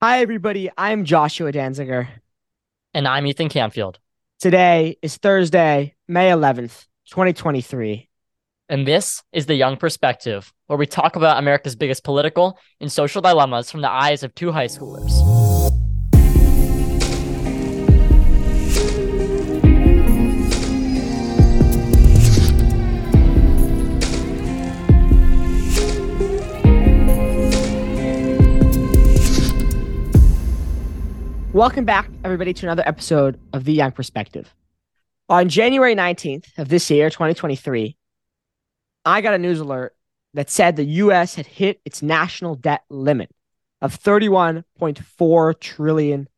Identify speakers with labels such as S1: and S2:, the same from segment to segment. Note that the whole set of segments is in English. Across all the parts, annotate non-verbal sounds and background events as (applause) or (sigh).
S1: Hi, everybody. I'm Joshua Danziger.
S2: And I'm Ethan Canfield.
S1: Today is Thursday, May 11th, 2023.
S2: And this is The Young Perspective, where we talk about America's biggest political and social dilemmas from the eyes of two high schoolers.
S1: Welcome back, everybody, to another episode of The Young Perspective. On January 19th of this year, 2023, I got a news alert that said the US had hit its national debt limit of $31.4 trillion.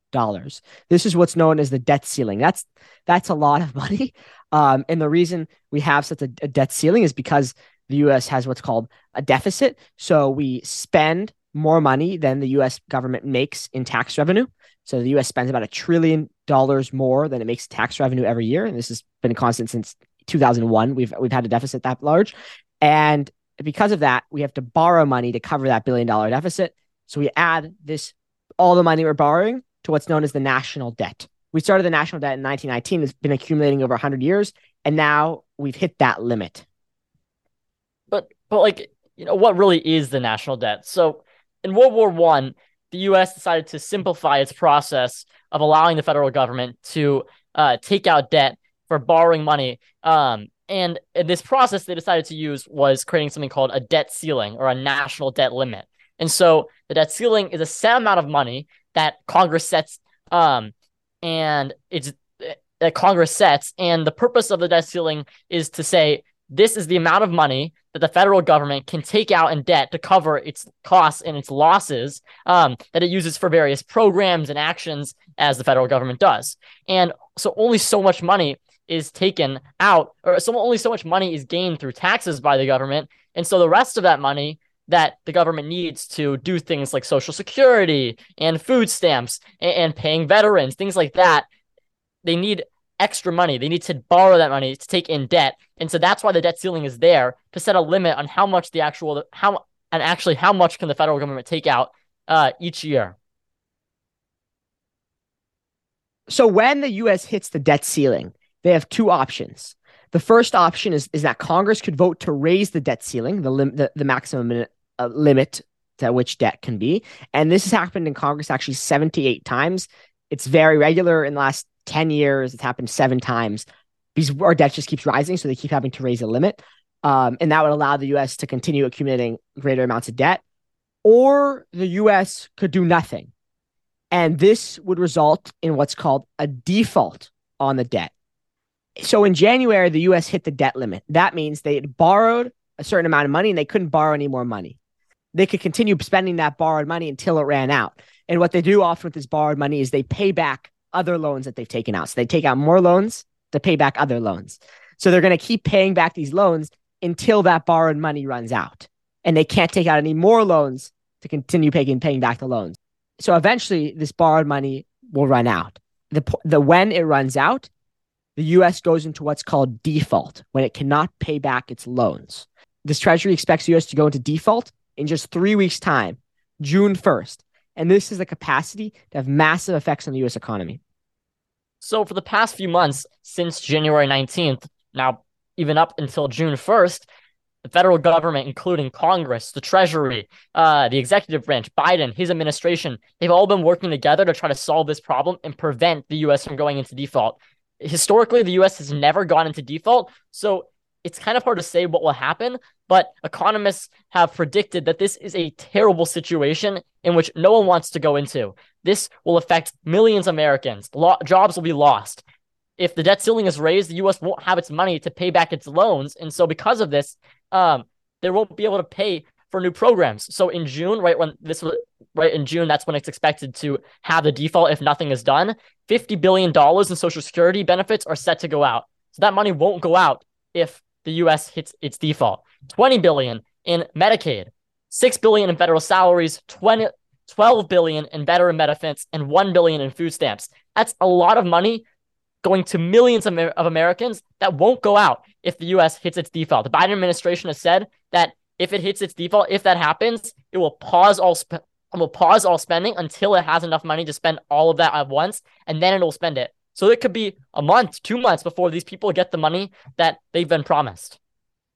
S1: This is what's known as the debt ceiling. That's that's a lot of (laughs) money. Um, and the reason we have such a, a debt ceiling is because the US has what's called a deficit. So we spend more money than the US government makes in tax revenue. So the US spends about a trillion dollars more than it makes tax revenue every year. And this has been constant since 2001. We've, we've had a deficit that large. And because of that, we have to borrow money to cover that billion dollar deficit. So we add this, all the money we're borrowing to what's known as the national debt. We started the national debt in 1919. It's been accumulating over 100 years. And now we've hit that limit.
S2: But, but like, you know, what really is the national debt? So in World War One, the U.S. decided to simplify its process of allowing the federal government to uh, take out debt for borrowing money. Um, and this process they decided to use was creating something called a debt ceiling or a national debt limit. And so the debt ceiling is a set amount of money that Congress sets, um, and it's that Congress sets. And the purpose of the debt ceiling is to say this is the amount of money that the federal government can take out in debt to cover its costs and its losses um, that it uses for various programs and actions as the federal government does. And so only so much money is taken out, or so only so much money is gained through taxes by the government. And so the rest of that money that the government needs to do things like social security and food stamps and, and paying veterans, things like that, they need extra money. They need to borrow that money to take in debt. And so that's why the debt ceiling is there to set a limit on how much the actual how and actually how much can the federal government take out uh, each year.
S1: So when the US hits the debt ceiling, they have two options. The first option is, is that Congress could vote to raise the debt ceiling, the, lim- the, the maximum uh, limit to which debt can be. And this has happened in Congress actually 78 times. It's very regular in the last 10 years. It's happened seven times because our debt just keeps rising. So they keep having to raise a limit. Um, and that would allow the US to continue accumulating greater amounts of debt. Or the US could do nothing. And this would result in what's called a default on the debt. So in January, the US hit the debt limit. That means they had borrowed a certain amount of money and they couldn't borrow any more money. They could continue spending that borrowed money until it ran out. And what they do often with this borrowed money is they pay back other loans that they've taken out. So they take out more loans to pay back other loans. So they're going to keep paying back these loans until that borrowed money runs out. And they can't take out any more loans to continue paying paying back the loans. So eventually this borrowed money will run out. The the when it runs out, the US goes into what's called default when it cannot pay back its loans. This treasury expects the US to go into default in just 3 weeks time, June 1st. And this is the capacity to have massive effects on the US economy.
S2: So, for the past few months, since January 19th, now even up until June 1st, the federal government, including Congress, the Treasury, uh, the executive branch, Biden, his administration, they've all been working together to try to solve this problem and prevent the US from going into default. Historically, the US has never gone into default. So it's kind of hard to say what will happen, but economists have predicted that this is a terrible situation in which no one wants to go into. This will affect millions of Americans. Lo- jobs will be lost. If the debt ceiling is raised, the U.S. won't have its money to pay back its loans, and so because of this, um, they won't be able to pay for new programs. So in June, right when this was right in June, that's when it's expected to have the default if nothing is done. Fifty billion dollars in Social Security benefits are set to go out. So that money won't go out if the US hits its default. 20 billion in Medicaid, 6 billion in federal salaries, 20 12 billion in veteran benefits and 1 billion in food stamps. That's a lot of money going to millions of, of Americans that won't go out if the US hits its default. The Biden administration has said that if it hits its default, if that happens, it will pause all sp- will pause all spending until it has enough money to spend all of that at once, and then it'll spend it. So it could be a month, two months before these people get the money that they've been promised.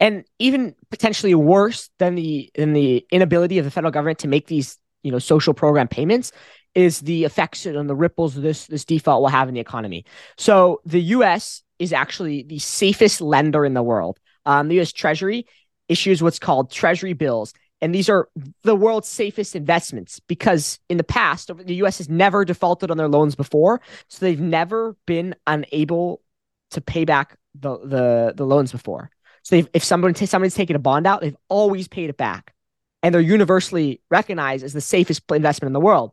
S1: And even potentially worse than the than the inability of the federal government to make these, you know, social program payments is the effects and the ripples this this default will have in the economy. So the US is actually the safest lender in the world. Um, the US Treasury issues what's called treasury bills and these are the world's safest investments because in the past, the US has never defaulted on their loans before. So they've never been unable to pay back the, the, the loans before. So if someone t- somebody's taken a bond out, they've always paid it back. And they're universally recognized as the safest investment in the world.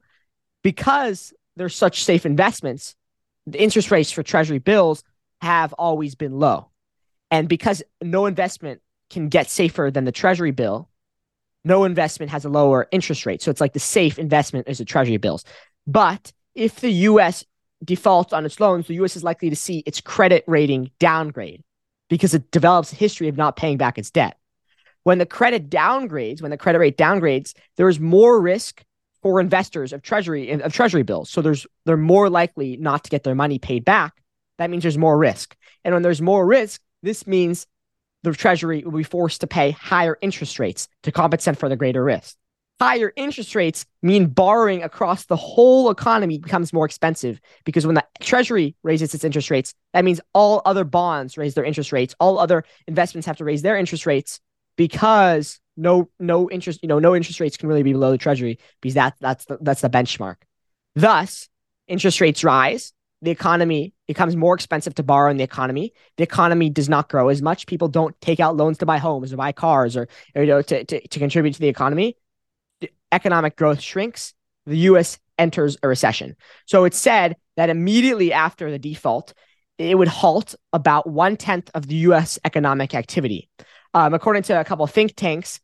S1: Because they're such safe investments, the interest rates for treasury bills have always been low. And because no investment can get safer than the treasury bill, no investment has a lower interest rate. So it's like the safe investment is the treasury bills. But if the US defaults on its loans, the US is likely to see its credit rating downgrade because it develops a history of not paying back its debt. When the credit downgrades, when the credit rate downgrades, there is more risk for investors of treasury of treasury bills. So there's they're more likely not to get their money paid back. That means there's more risk. And when there's more risk, this means the Treasury will be forced to pay higher interest rates to compensate for the greater risk. Higher interest rates mean borrowing across the whole economy becomes more expensive because when the Treasury raises its interest rates, that means all other bonds raise their interest rates. All other investments have to raise their interest rates because no no interest you know no interest rates can really be below the Treasury because that that's the, that's the benchmark. Thus, interest rates rise, the economy becomes more expensive to borrow in the economy. The economy does not grow as much. People don't take out loans to buy homes or buy cars or, or you know to, to, to contribute to the economy. The economic growth shrinks. The US enters a recession. So it's said that immediately after the default, it would halt about one tenth of the US economic activity. Um, according to a couple of think tanks,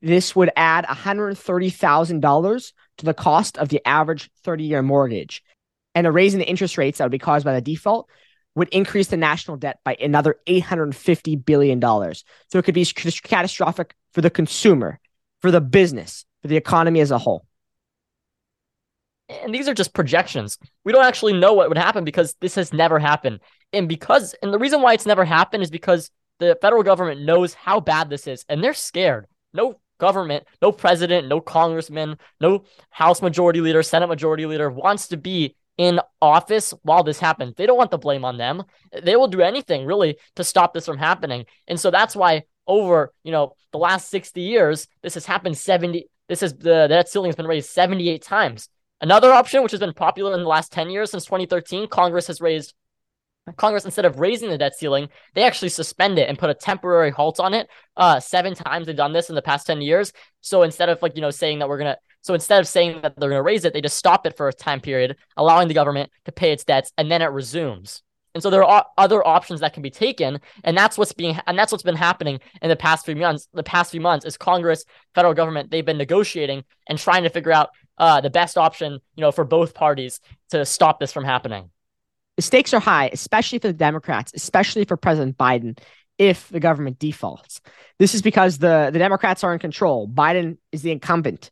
S1: this would add $130,000 to the cost of the average 30 year mortgage and a raise in the interest rates that would be caused by the default would increase the national debt by another $850 billion. So it could be catastrophic for the consumer, for the business, for the economy as a whole.
S2: And these are just projections. We don't actually know what would happen because this has never happened. And because, and the reason why it's never happened is because the federal government knows how bad this is and they're scared. No government, no president, no congressman, no House majority leader, Senate majority leader wants to be in office while this happens. They don't want the blame on them. They will do anything really to stop this from happening. And so that's why over, you know, the last 60 years, this has happened 70 this is the debt ceiling has been raised 78 times. Another option which has been popular in the last 10 years since 2013, Congress has raised Congress, instead of raising the debt ceiling, they actually suspend it and put a temporary halt on it. Uh, seven times they've done this in the past 10 years. So instead of like, you know, saying that we're going to so instead of saying that they're going to raise it, they just stop it for a time period, allowing the government to pay its debts, and then it resumes. And so there are other options that can be taken, and that's what's being and that's what's been happening in the past few months. The past few months is Congress, federal government, they've been negotiating and trying to figure out uh, the best option, you know, for both parties to stop this from happening.
S1: The stakes are high, especially for the Democrats, especially for President Biden, if the government defaults. This is because the the Democrats are in control. Biden is the incumbent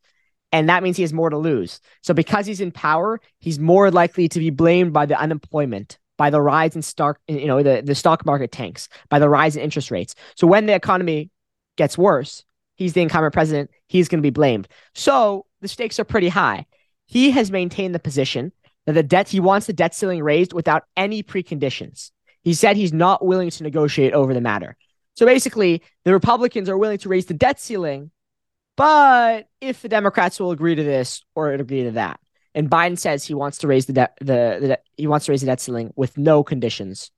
S1: and that means he has more to lose. So because he's in power, he's more likely to be blamed by the unemployment, by the rise in stock, you know, the, the stock market tanks, by the rise in interest rates. So when the economy gets worse, he's the incumbent president, he's going to be blamed. So the stakes are pretty high. He has maintained the position that the debt he wants the debt ceiling raised without any preconditions. He said he's not willing to negotiate over the matter. So basically, the Republicans are willing to raise the debt ceiling but if the Democrats will agree to this or agree to that, and Biden says he wants to raise the debt, the, the he wants to raise the debt ceiling with no conditions.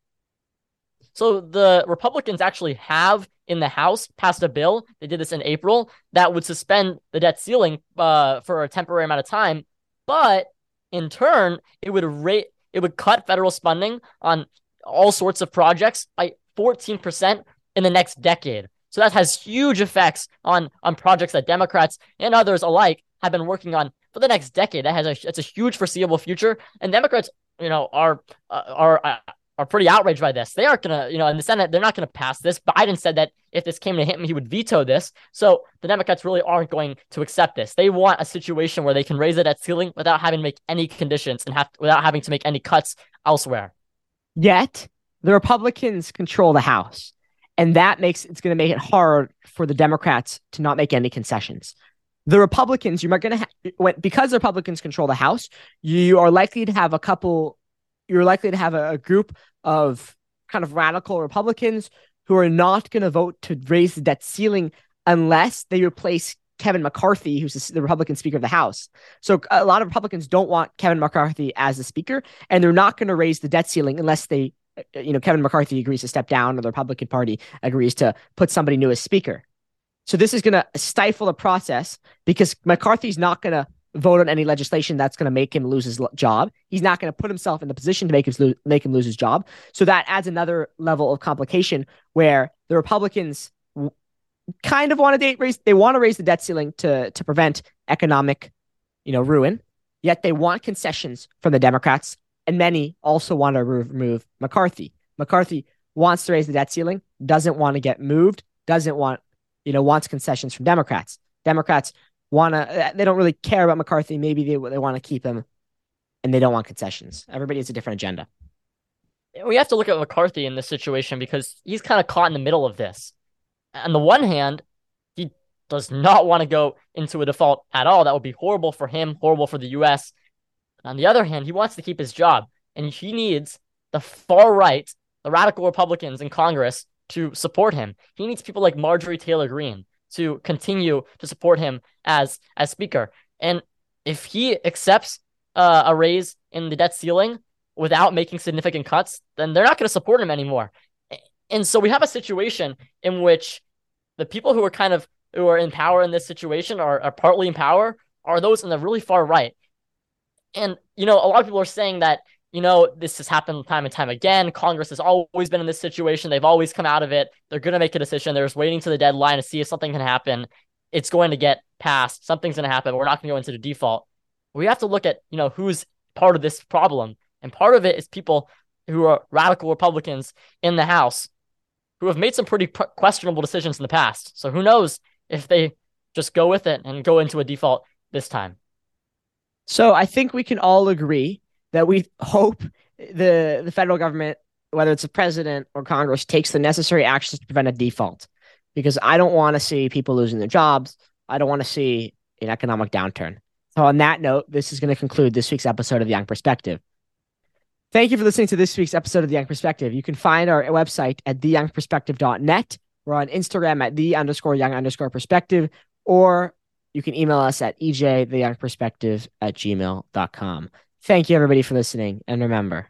S2: So the Republicans actually have in the House passed a bill. They did this in April that would suspend the debt ceiling uh, for a temporary amount of time, but in turn, it would rate it would cut federal spending on all sorts of projects by 14% in the next decade. So that has huge effects on on projects that Democrats and others alike have been working on for the next decade. That has a it's a huge foreseeable future, and Democrats, you know, are uh, are uh, are pretty outraged by this. They aren't gonna, you know, in the Senate, they're not gonna pass this. Biden said that if this came to him, he would veto this. So the Democrats really aren't going to accept this. They want a situation where they can raise it at ceiling without having to make any conditions and have without having to make any cuts elsewhere.
S1: Yet the Republicans control the House, and that makes it's going to make it hard for the Democrats to not make any concessions. The Republicans, you're going to ha- because the Republicans control the House, you are likely to have a couple you're likely to have a, a group of kind of radical Republicans who are not going to vote to raise the debt ceiling unless they replace Kevin McCarthy, who's the Republican Speaker of the House. So a lot of Republicans don't want Kevin McCarthy as the Speaker, and they're not going to raise the debt ceiling unless they, Uh, you know, Kevin McCarthy agrees to step down or the Republican Party agrees to put somebody new as Speaker. So this is going to stifle the process because McCarthy's not going to vote on any legislation that's going to make him lose his job. He's not going to put himself in the position to make him lo- make him lose his job. So that adds another level of complication where the Republicans kind of want to raise they want to raise the debt ceiling to to prevent economic, you know, ruin. Yet they want concessions from the Democrats, and many also want to remove McCarthy. McCarthy wants to raise the debt ceiling, doesn't want to get moved, doesn't want, you know, wants concessions from Democrats. Democrats want to they don't really care about McCarthy. Maybe they they want to keep him, and they don't want concessions. Everybody has a different agenda.
S2: We have to look at McCarthy in this situation because he's kind of caught in the middle of this. On the one hand, he does not want to go into a default at all. That would be horrible for him, horrible for the U.S. On the other hand, he wants to keep his job, and he needs the far right, the radical Republicans in Congress to support him. He needs people like Marjorie Taylor Greene to continue to support him as as speaker. And if he accepts uh, a raise in the debt ceiling without making significant cuts, then they're not going to support him anymore. And so we have a situation in which the people who are kind of who are in power in this situation are, are partly in power are those in the really far right. And you know, a lot of people are saying that you know, this has happened time and time again. Congress has always been in this situation. They've always come out of it. They're going to make a decision. They're just waiting to the deadline to see if something can happen. It's going to get passed. Something's going to happen. We're not going to go into the default. We have to look at, you know, who's part of this problem. And part of it is people who are radical Republicans in the House who have made some pretty questionable decisions in the past. So who knows if they just go with it and go into a default this time.
S1: So I think we can all agree that we hope the the federal government, whether it's the president or Congress, takes the necessary actions to prevent a default. Because I don't want to see people losing their jobs. I don't want to see an economic downturn. So, on that note, this is going to conclude this week's episode of The Young Perspective. Thank you for listening to this week's episode of The Young Perspective. You can find our website at theyoungperspective.net. We're on Instagram at the underscore young underscore perspective, or you can email us at ejtheyoungperspective at gmail.com. Thank you, everybody, for listening. And remember,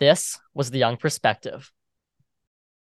S2: this was The Young Perspective.